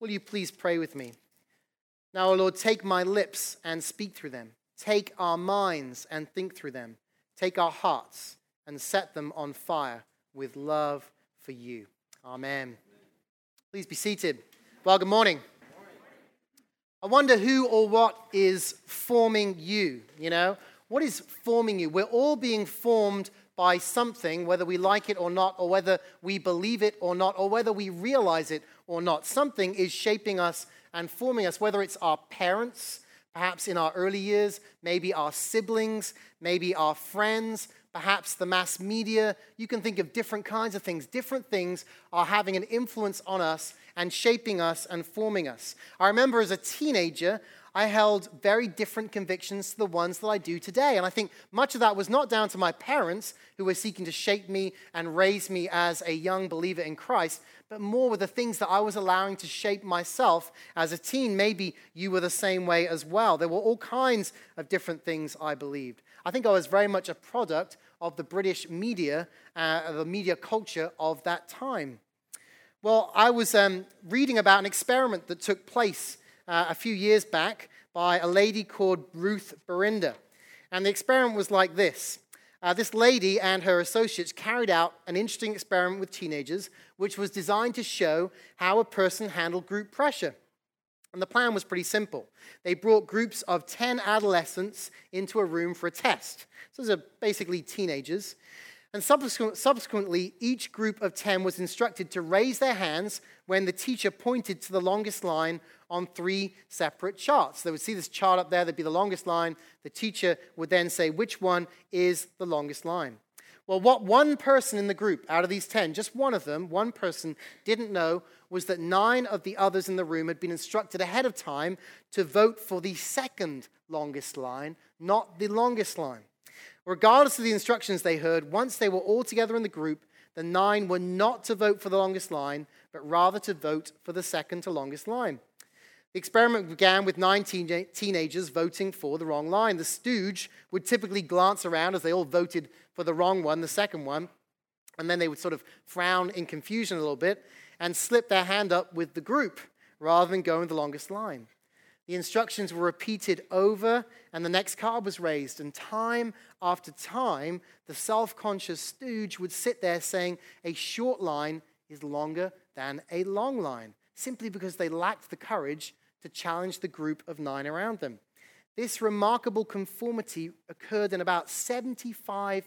Will you please pray with me? Now, O Lord, take my lips and speak through them. Take our minds and think through them. Take our hearts and set them on fire with love for you. Amen. Please be seated. Well, good morning. I wonder who or what is forming you, you know? What is forming you? We're all being formed by something, whether we like it or not, or whether we believe it or not, or whether we realize it or not. Something is shaping us and forming us, whether it's our parents, perhaps in our early years, maybe our siblings, maybe our friends, perhaps the mass media. You can think of different kinds of things. Different things are having an influence on us and shaping us and forming us. I remember as a teenager, I held very different convictions to the ones that I do today. And I think much of that was not down to my parents, who were seeking to shape me and raise me as a young believer in Christ, but more with the things that I was allowing to shape myself as a teen. Maybe you were the same way as well. There were all kinds of different things I believed. I think I was very much a product of the British media, uh, the media culture of that time. Well, I was um, reading about an experiment that took place uh, a few years back by a lady called Ruth Berenda. And the experiment was like this. Uh, this lady and her associates carried out an interesting experiment with teenagers, which was designed to show how a person handled group pressure. And the plan was pretty simple. They brought groups of 10 adolescents into a room for a test. So those are basically teenagers. And subsequently, each group of 10 was instructed to raise their hands when the teacher pointed to the longest line on three separate charts. They would see this chart up there, there'd be the longest line. The teacher would then say which one is the longest line. Well, what one person in the group out of these 10, just one of them, one person, didn't know was that nine of the others in the room had been instructed ahead of time to vote for the second longest line, not the longest line. Regardless of the instructions they heard, once they were all together in the group, the nine were not to vote for the longest line, but rather to vote for the second to longest line. The experiment began with nine teen- teenagers voting for the wrong line. The stooge would typically glance around as they all voted for the wrong one, the second one, and then they would sort of frown in confusion a little bit and slip their hand up with the group rather than going the longest line. The instructions were repeated over, and the next card was raised. And time after time, the self conscious stooge would sit there saying, A short line is longer than a long line, simply because they lacked the courage to challenge the group of nine around them. This remarkable conformity occurred in about 75%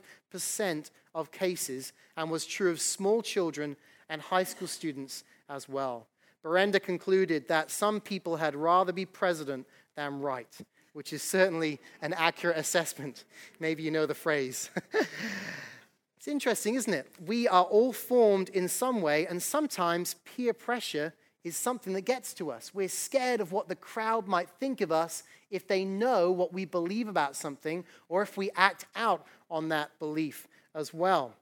of cases and was true of small children and high school students as well. Berenda concluded that some people had rather be president than right, which is certainly an accurate assessment. Maybe you know the phrase. it's interesting, isn't it? We are all formed in some way, and sometimes peer pressure is something that gets to us. We're scared of what the crowd might think of us if they know what we believe about something or if we act out on that belief as well.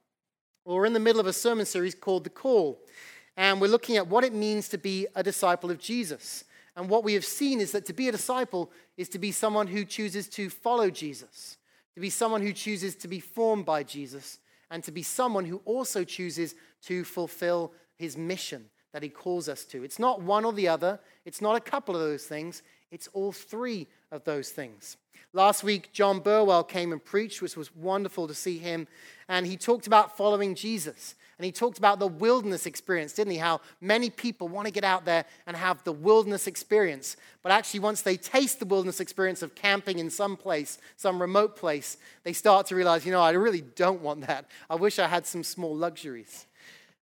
Well, we're in the middle of a sermon series called The Call, and we're looking at what it means to be a disciple of Jesus. And what we have seen is that to be a disciple is to be someone who chooses to follow Jesus, to be someone who chooses to be formed by Jesus, and to be someone who also chooses to fulfill his mission that he calls us to. It's not one or the other, it's not a couple of those things, it's all three of those things. Last week, John Burwell came and preached, which was wonderful to see him. And he talked about following Jesus. And he talked about the wilderness experience, didn't he? How many people want to get out there and have the wilderness experience. But actually, once they taste the wilderness experience of camping in some place, some remote place, they start to realize, you know, I really don't want that. I wish I had some small luxuries.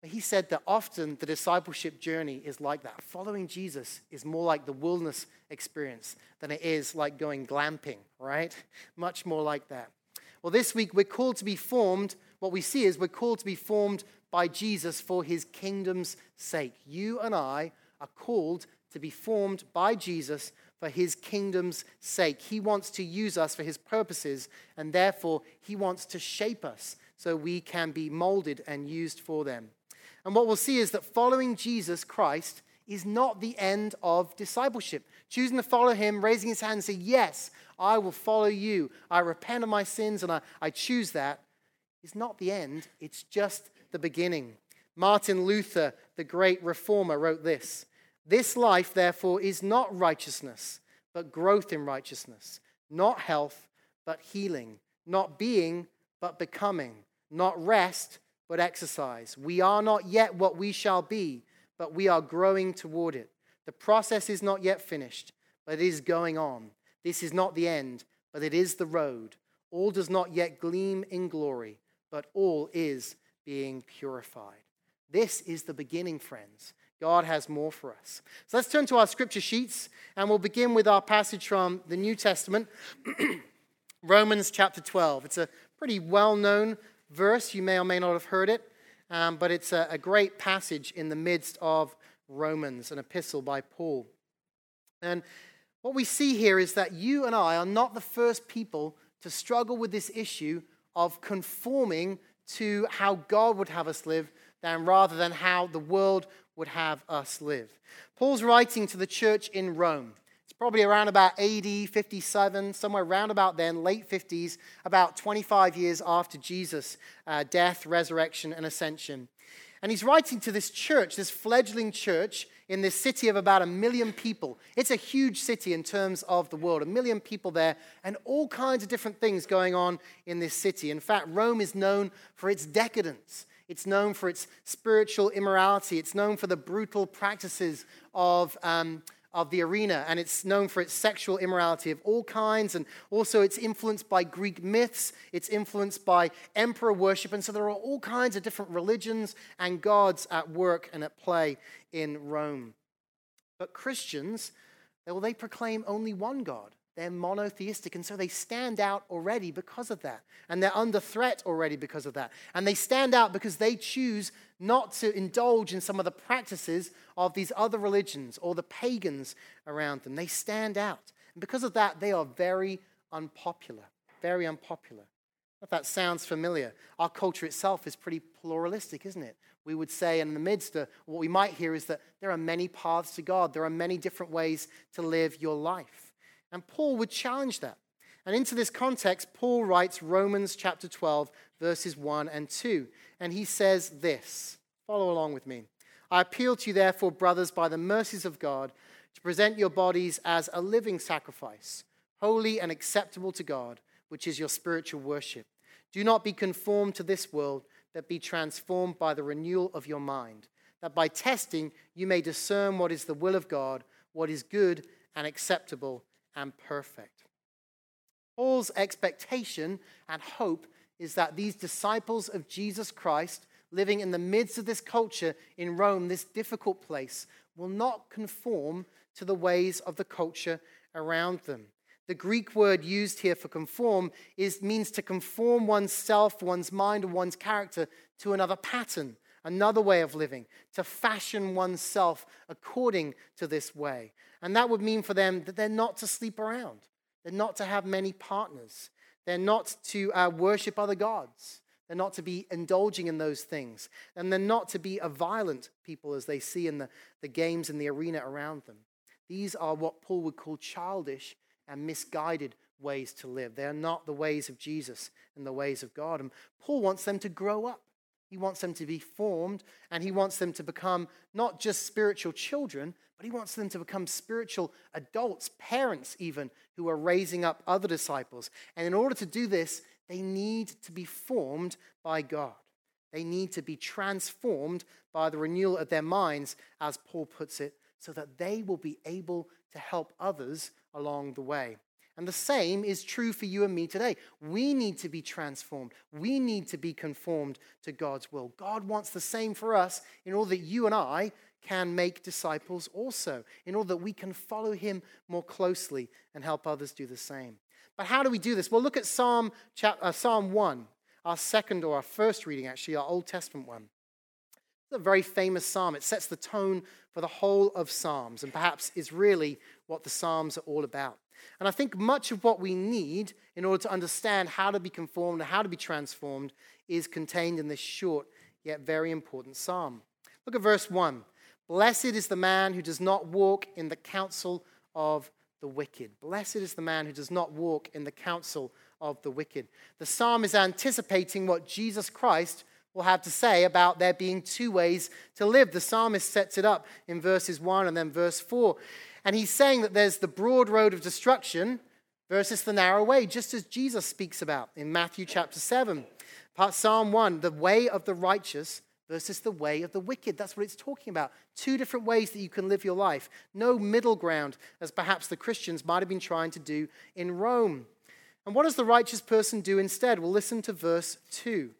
He said that often the discipleship journey is like that. Following Jesus is more like the wilderness experience than it is like going glamping, right? Much more like that. Well, this week we're called to be formed. What we see is we're called to be formed by Jesus for his kingdom's sake. You and I are called to be formed by Jesus for his kingdom's sake. He wants to use us for his purposes, and therefore he wants to shape us so we can be molded and used for them. And what we'll see is that following Jesus Christ is not the end of discipleship. Choosing to follow him, raising his hand and say, Yes, I will follow you. I repent of my sins and I, I choose that, is not the end. It's just the beginning. Martin Luther, the great reformer, wrote this This life, therefore, is not righteousness, but growth in righteousness, not health, but healing, not being, but becoming, not rest, but exercise. We are not yet what we shall be, but we are growing toward it. The process is not yet finished, but it is going on. This is not the end, but it is the road. All does not yet gleam in glory, but all is being purified. This is the beginning, friends. God has more for us. So let's turn to our scripture sheets, and we'll begin with our passage from the New Testament, Romans chapter 12. It's a pretty well known verse. You may or may not have heard it, um, but it's a, a great passage in the midst of Romans, an epistle by Paul. And what we see here is that you and I are not the first people to struggle with this issue of conforming to how God would have us live than rather than how the world would have us live. Paul's writing to the church in Rome. Probably around about AD 57, somewhere around about then, late 50s, about 25 years after Jesus' uh, death, resurrection, and ascension. And he's writing to this church, this fledgling church in this city of about a million people. It's a huge city in terms of the world, a million people there, and all kinds of different things going on in this city. In fact, Rome is known for its decadence. It's known for its spiritual immorality. It's known for the brutal practices of, um, of the arena, and it's known for its sexual immorality of all kinds. And also, it's influenced by Greek myths, it's influenced by emperor worship. And so, there are all kinds of different religions and gods at work and at play in Rome. But Christians, well, they proclaim only one God. They're monotheistic, and so they stand out already because of that. And they're under threat already because of that. And they stand out because they choose not to indulge in some of the practices of these other religions or the pagans around them. They stand out. And because of that, they are very unpopular. Very unpopular. If that sounds familiar, our culture itself is pretty pluralistic, isn't it? We would say, in the midst of what we might hear, is that there are many paths to God, there are many different ways to live your life. And Paul would challenge that. And into this context, Paul writes Romans chapter 12, verses 1 and 2. And he says this Follow along with me. I appeal to you, therefore, brothers, by the mercies of God, to present your bodies as a living sacrifice, holy and acceptable to God, which is your spiritual worship. Do not be conformed to this world, but be transformed by the renewal of your mind, that by testing you may discern what is the will of God, what is good and acceptable and perfect. Paul's expectation and hope is that these disciples of Jesus Christ, living in the midst of this culture in Rome, this difficult place, will not conform to the ways of the culture around them. The Greek word used here for conform is, means to conform oneself, one's mind, or one's character to another pattern, another way of living, to fashion oneself according to this way. And that would mean for them that they're not to sleep around, they're not to have many partners, they're not to uh, worship other gods. They're not to be indulging in those things. And they're not to be a violent people as they see in the, the games in the arena around them. These are what Paul would call childish and misguided ways to live. They are not the ways of Jesus and the ways of God. And Paul wants them to grow up. He wants them to be formed and he wants them to become not just spiritual children, but he wants them to become spiritual adults, parents even, who are raising up other disciples. And in order to do this, they need to be formed by God. They need to be transformed by the renewal of their minds, as Paul puts it, so that they will be able to help others along the way. And the same is true for you and me today. We need to be transformed. We need to be conformed to God's will. God wants the same for us in order that you and I can make disciples also, in order that we can follow him more closely and help others do the same. But how do we do this? Well, look at Psalm, uh, Psalm 1, our second or our first reading, actually, our Old Testament one. It's a very famous psalm. It sets the tone for the whole of Psalms and perhaps is really what the Psalms are all about. And I think much of what we need in order to understand how to be conformed and how to be transformed is contained in this short yet very important psalm. Look at verse 1. Blessed is the man who does not walk in the counsel of the wicked. Blessed is the man who does not walk in the counsel of the wicked. The psalm is anticipating what Jesus Christ will have to say about there being two ways to live. The psalmist sets it up in verses 1 and then verse 4. And he's saying that there's the broad road of destruction versus the narrow way, just as Jesus speaks about in Matthew chapter 7. Part Psalm 1, the way of the righteous versus the way of the wicked. That's what it's talking about. Two different ways that you can live your life. No middle ground, as perhaps the Christians might have been trying to do in Rome. And what does the righteous person do instead? Well, listen to verse 2.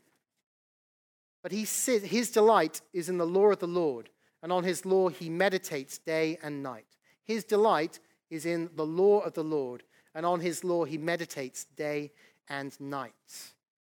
But he says his delight is in the law of the Lord, and on his law he meditates day and night. His delight is in the law of the Lord, and on his law he meditates day and night.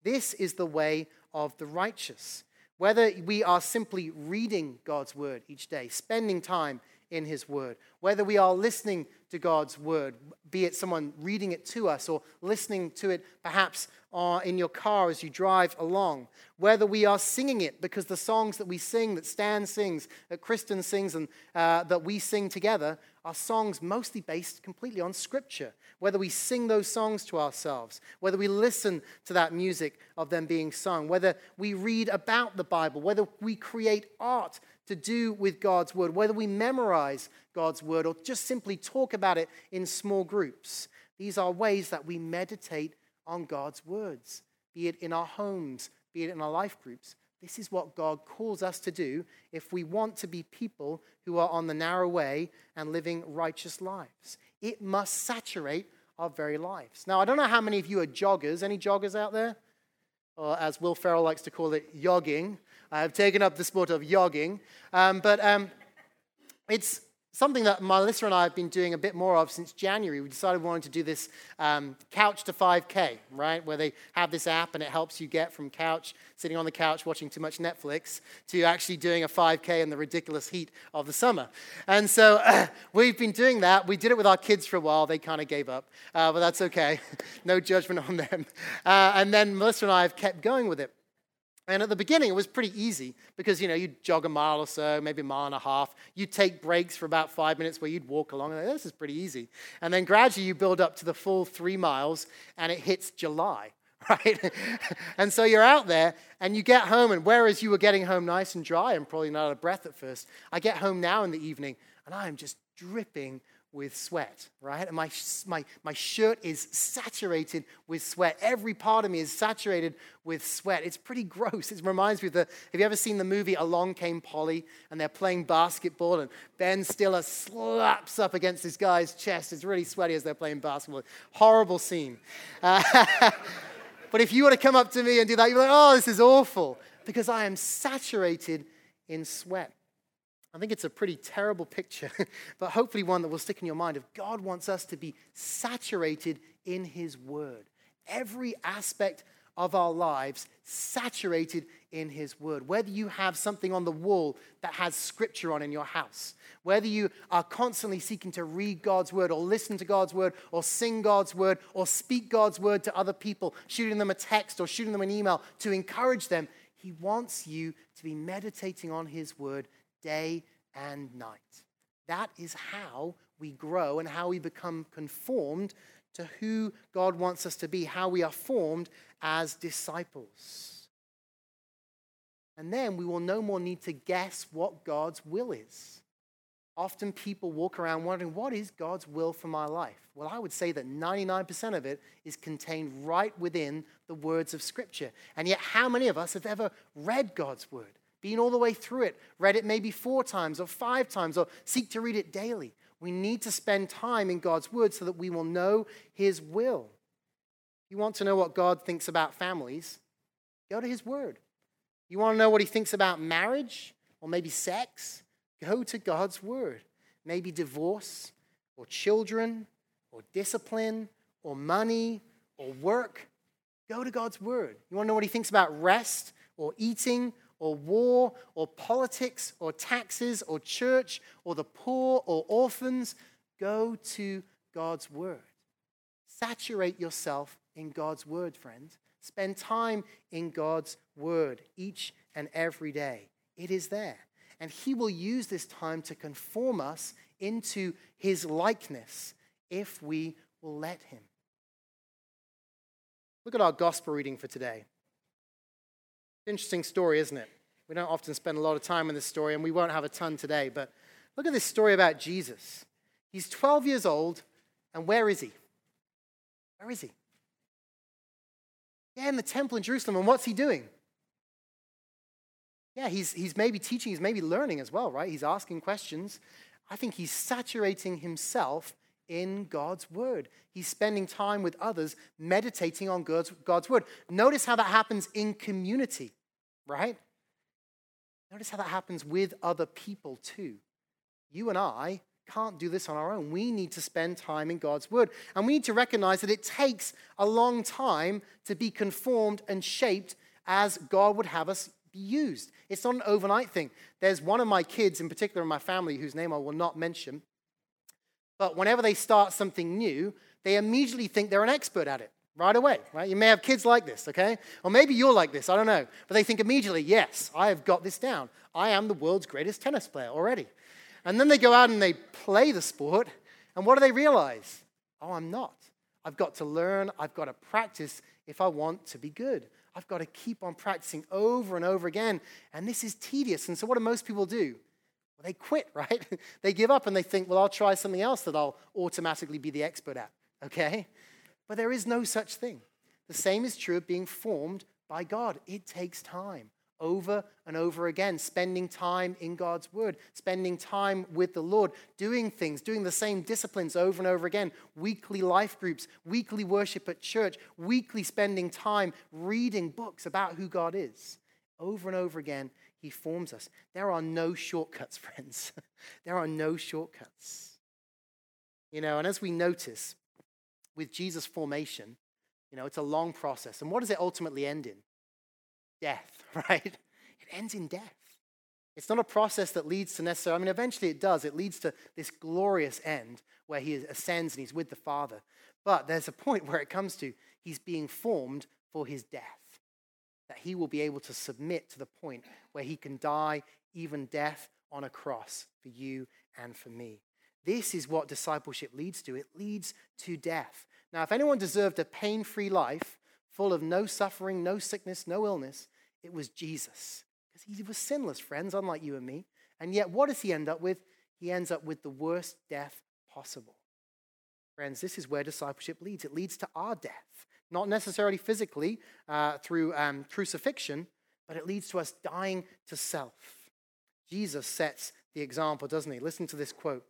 This is the way of the righteous. Whether we are simply reading God's word each day, spending time in his word, whether we are listening to God's word, be it someone reading it to us or listening to it perhaps uh, in your car as you drive along, whether we are singing it because the songs that we sing, that Stan sings, that Kristen sings, and uh, that we sing together are songs mostly based completely on Scripture. Whether we sing those songs to ourselves, whether we listen to that music of them being sung, whether we read about the Bible, whether we create art to do with God's word, whether we memorize God's word or just simply talk about it in small groups. These are ways that we meditate on God's words, be it in our homes, be it in our life groups. This is what God calls us to do if we want to be people who are on the narrow way and living righteous lives. It must saturate our very lives. Now, I don't know how many of you are joggers. Any joggers out there? Or as Will Ferrell likes to call it, yogging. I have taken up the sport of yogging. Um, but um, it's something that Melissa and I have been doing a bit more of since January. We decided we wanted to do this um, couch to 5K, right? Where they have this app and it helps you get from couch, sitting on the couch watching too much Netflix, to actually doing a 5K in the ridiculous heat of the summer. And so uh, we've been doing that. We did it with our kids for a while. They kind of gave up, uh, but that's okay. no judgment on them. Uh, and then Melissa and I have kept going with it. And at the beginning, it was pretty easy because, you know, you'd jog a mile or so, maybe a mile and a half. You'd take breaks for about five minutes where you'd walk along. And this is pretty easy. And then gradually you build up to the full three miles and it hits July, right? and so you're out there and you get home. And whereas you were getting home nice and dry and probably not out of breath at first, I get home now in the evening and I am just dripping with sweat, right? And my, my, my shirt is saturated with sweat. Every part of me is saturated with sweat. It's pretty gross. It reminds me of the, have you ever seen the movie Along Came Polly? And they're playing basketball and Ben Stiller slaps up against this guy's chest. It's really sweaty as they're playing basketball. Horrible scene. Uh, but if you were to come up to me and do that, you'd be like, oh, this is awful because I am saturated in sweat. I think it's a pretty terrible picture, but hopefully one that will stick in your mind of God wants us to be saturated in His Word. Every aspect of our lives saturated in His Word. Whether you have something on the wall that has scripture on in your house, whether you are constantly seeking to read God's Word or listen to God's Word or sing God's Word or speak God's Word to other people, shooting them a text or shooting them an email to encourage them, He wants you to be meditating on His Word day and night. That is how we grow and how we become conformed to who God wants us to be, how we are formed as disciples. And then we will no more need to guess what God's will is. Often people walk around wondering, what is God's will for my life? Well, I would say that 99% of it is contained right within the words of Scripture. And yet, how many of us have ever read God's word? Been all the way through it, read it maybe four times or five times, or seek to read it daily. We need to spend time in God's Word so that we will know His will. You want to know what God thinks about families? Go to His Word. You want to know what He thinks about marriage or maybe sex? Go to God's Word. Maybe divorce or children or discipline or money or work. Go to God's Word. You want to know what He thinks about rest or eating or war or politics or taxes or church or the poor or orphans, go to God's word. Saturate yourself in God's word, friends. Spend time in God's word each and every day. It is there. And He will use this time to conform us into His likeness if we will let Him. Look at our gospel reading for today. Interesting story, isn't it? We don't often spend a lot of time in this story, and we won't have a ton today, but look at this story about Jesus. He's 12 years old, and where is he? Where is he? Yeah, in the temple in Jerusalem, and what's he doing? Yeah, he's, he's maybe teaching, he's maybe learning as well, right? He's asking questions. I think he's saturating himself in God's word. He's spending time with others, meditating on God's, God's word. Notice how that happens in community, right? Notice how that happens with other people too. You and I can't do this on our own. We need to spend time in God's word. And we need to recognize that it takes a long time to be conformed and shaped as God would have us be used. It's not an overnight thing. There's one of my kids, in particular in my family, whose name I will not mention. But whenever they start something new, they immediately think they're an expert at it right away, right? You may have kids like this, okay? Or maybe you're like this, I don't know. But they think immediately, yes, I have got this down. I am the world's greatest tennis player already. And then they go out and they play the sport, and what do they realize? Oh, I'm not. I've got to learn, I've got to practice if I want to be good. I've got to keep on practicing over and over again. And this is tedious. And so, what do most people do? They quit, right? they give up and they think, well, I'll try something else that I'll automatically be the expert at, okay? But there is no such thing. The same is true of being formed by God. It takes time over and over again, spending time in God's Word, spending time with the Lord, doing things, doing the same disciplines over and over again, weekly life groups, weekly worship at church, weekly spending time reading books about who God is. Over and over again, He forms us. There are no shortcuts, friends. there are no shortcuts. You know, and as we notice with Jesus' formation, you know, it's a long process. And what does it ultimately end in? death, right? It ends in death. It's not a process that leads to necessarily, I mean, eventually it does. It leads to this glorious end where he ascends and he's with the Father. But there's a point where it comes to he's being formed for his death. That he will be able to submit to the point where he can die, even death on a cross for you and for me. This is what discipleship leads to. It leads to death. Now, if anyone deserved a pain free life, full of no suffering, no sickness, no illness, it was Jesus. Because he was sinless, friends, unlike you and me. And yet, what does he end up with? He ends up with the worst death possible. Friends, this is where discipleship leads. It leads to our death, not necessarily physically uh, through um, crucifixion, but it leads to us dying to self. Jesus sets the example, doesn't he? Listen to this quote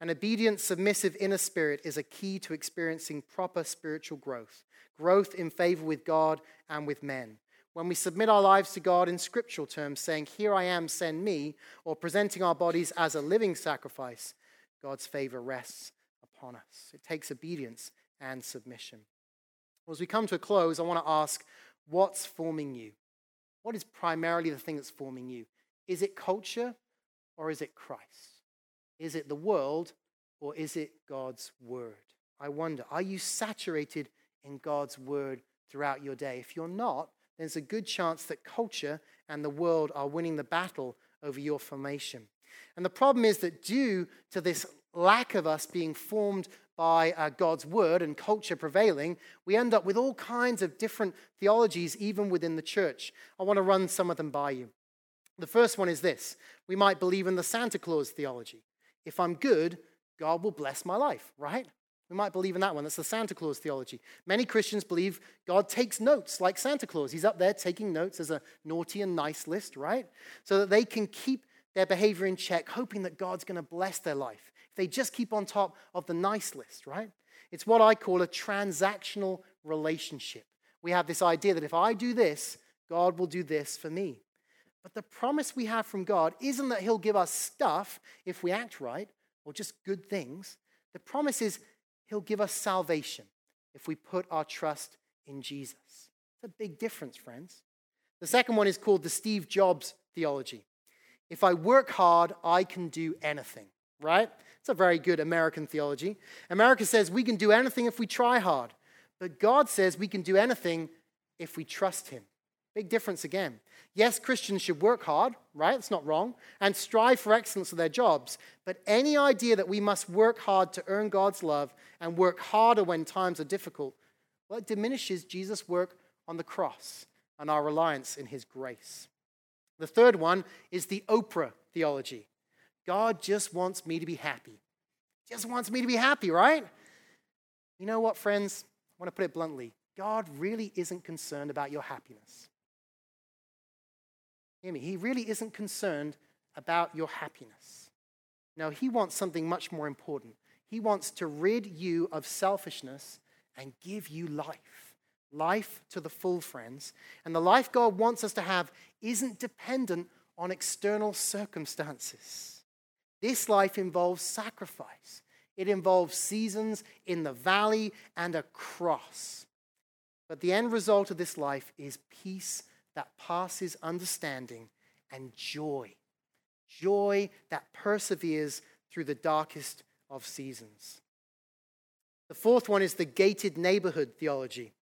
An obedient, submissive inner spirit is a key to experiencing proper spiritual growth growth in favor with God and with men. When we submit our lives to God in scriptural terms, saying, Here I am, send me, or presenting our bodies as a living sacrifice, God's favor rests upon us. It takes obedience and submission. Well, as we come to a close, I want to ask, what's forming you? What is primarily the thing that's forming you? Is it culture or is it Christ? Is it the world or is it God's word? I wonder, are you saturated in God's word throughout your day. If you're not, there's a good chance that culture and the world are winning the battle over your formation. And the problem is that due to this lack of us being formed by uh, God's word and culture prevailing, we end up with all kinds of different theologies, even within the church. I want to run some of them by you. The first one is this we might believe in the Santa Claus theology. If I'm good, God will bless my life, right? We might believe in that one. That's the Santa Claus theology. Many Christians believe God takes notes like Santa Claus. He's up there taking notes as a naughty and nice list, right? So that they can keep their behavior in check, hoping that God's going to bless their life. They just keep on top of the nice list, right? It's what I call a transactional relationship. We have this idea that if I do this, God will do this for me. But the promise we have from God isn't that He'll give us stuff if we act right or just good things. The promise is He'll give us salvation if we put our trust in Jesus. It's a big difference, friends. The second one is called the Steve Jobs theology. If I work hard, I can do anything, right? It's a very good American theology. America says we can do anything if we try hard, but God says we can do anything if we trust Him. Big difference again. Yes, Christians should work hard, right? It's not wrong, and strive for excellence of their jobs. But any idea that we must work hard to earn God's love and work harder when times are difficult, well, it diminishes Jesus' work on the cross and our reliance in His grace. The third one is the Oprah theology. God just wants me to be happy. Just wants me to be happy, right? You know what, friends? I want to put it bluntly. God really isn't concerned about your happiness. Hear me. He really isn't concerned about your happiness. No, He wants something much more important. He wants to rid you of selfishness and give you life. Life to the full, friends. And the life God wants us to have isn't dependent on external circumstances. This life involves sacrifice, it involves seasons in the valley and a cross. But the end result of this life is peace that passes understanding and joy. Joy that perseveres through the darkest of seasons. The fourth one is the gated neighborhood theology.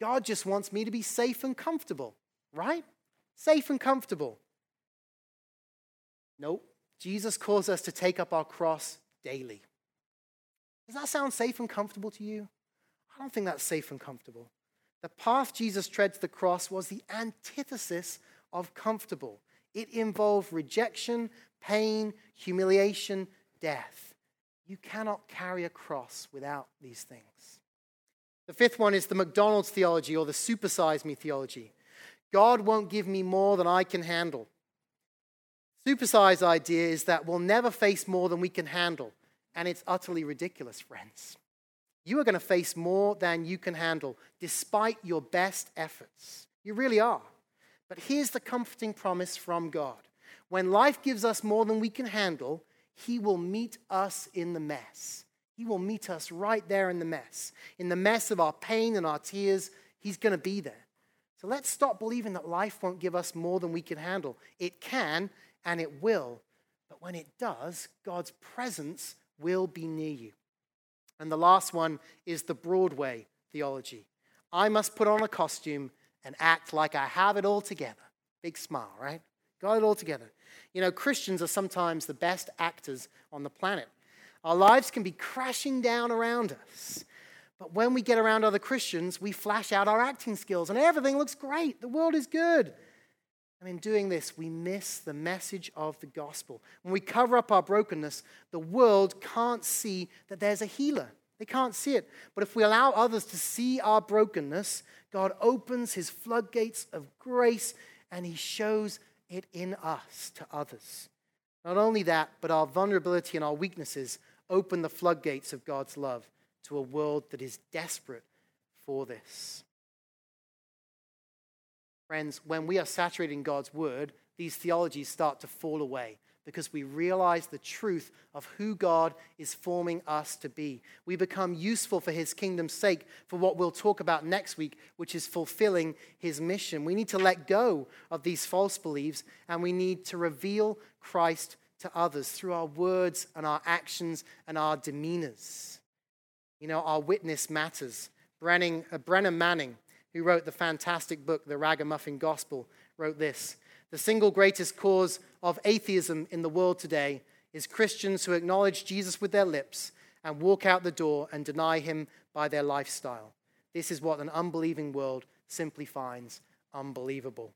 God just wants me to be safe and comfortable, right? Safe and comfortable. Nope. Jesus calls us to take up our cross daily. Does that sound safe and comfortable to you? I don't think that's safe and comfortable. The path Jesus tread to the cross was the antithesis of comfortable. It involved rejection, pain, humiliation, death. You cannot carry a cross without these things. The fifth one is the McDonald's theology or the supersize me theology. God won't give me more than I can handle. Supersize idea is that we'll never face more than we can handle. And it's utterly ridiculous, friends. You are going to face more than you can handle, despite your best efforts. You really are. But here's the comforting promise from God when life gives us more than we can handle, He will meet us in the mess. He will meet us right there in the mess. In the mess of our pain and our tears, He's going to be there. So let's stop believing that life won't give us more than we can handle. It can and it will. But when it does, God's presence will be near you. And the last one is the Broadway theology. I must put on a costume and act like I have it all together. Big smile, right? Got it all together. You know, Christians are sometimes the best actors on the planet. Our lives can be crashing down around us. But when we get around other Christians, we flash out our acting skills and everything looks great. The world is good. And in doing this, we miss the message of the gospel. When we cover up our brokenness, the world can't see that there's a healer. They can't see it. But if we allow others to see our brokenness, God opens his floodgates of grace and he shows it in us to others. Not only that, but our vulnerability and our weaknesses open the floodgates of God's love to a world that is desperate for this. Friends, when we are saturated in God's word, these theologies start to fall away because we realize the truth of who God is forming us to be. We become useful for his kingdom's sake for what we'll talk about next week, which is fulfilling his mission. We need to let go of these false beliefs and we need to reveal Christ to others through our words and our actions and our demeanors. You know, our witness matters. Brennan, uh, Brennan Manning who wrote the fantastic book, The Ragamuffin Gospel, wrote this The single greatest cause of atheism in the world today is Christians who acknowledge Jesus with their lips and walk out the door and deny him by their lifestyle. This is what an unbelieving world simply finds unbelievable.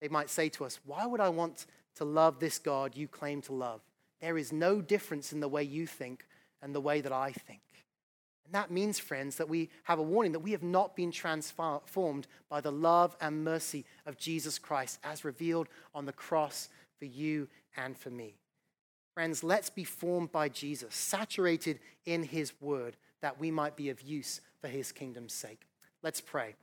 They might say to us, Why would I want to love this God you claim to love? There is no difference in the way you think and the way that I think. And that means, friends, that we have a warning that we have not been transformed by the love and mercy of Jesus Christ as revealed on the cross for you and for me. Friends, let's be formed by Jesus, saturated in his word, that we might be of use for his kingdom's sake. Let's pray.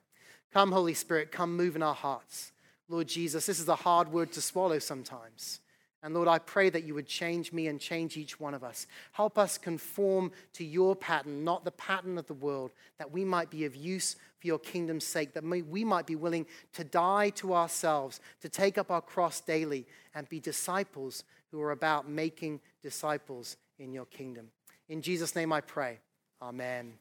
Come, Holy Spirit, come move in our hearts. Lord Jesus, this is a hard word to swallow sometimes. And Lord, I pray that you would change me and change each one of us. Help us conform to your pattern, not the pattern of the world, that we might be of use for your kingdom's sake, that we might be willing to die to ourselves, to take up our cross daily, and be disciples who are about making disciples in your kingdom. In Jesus' name I pray. Amen.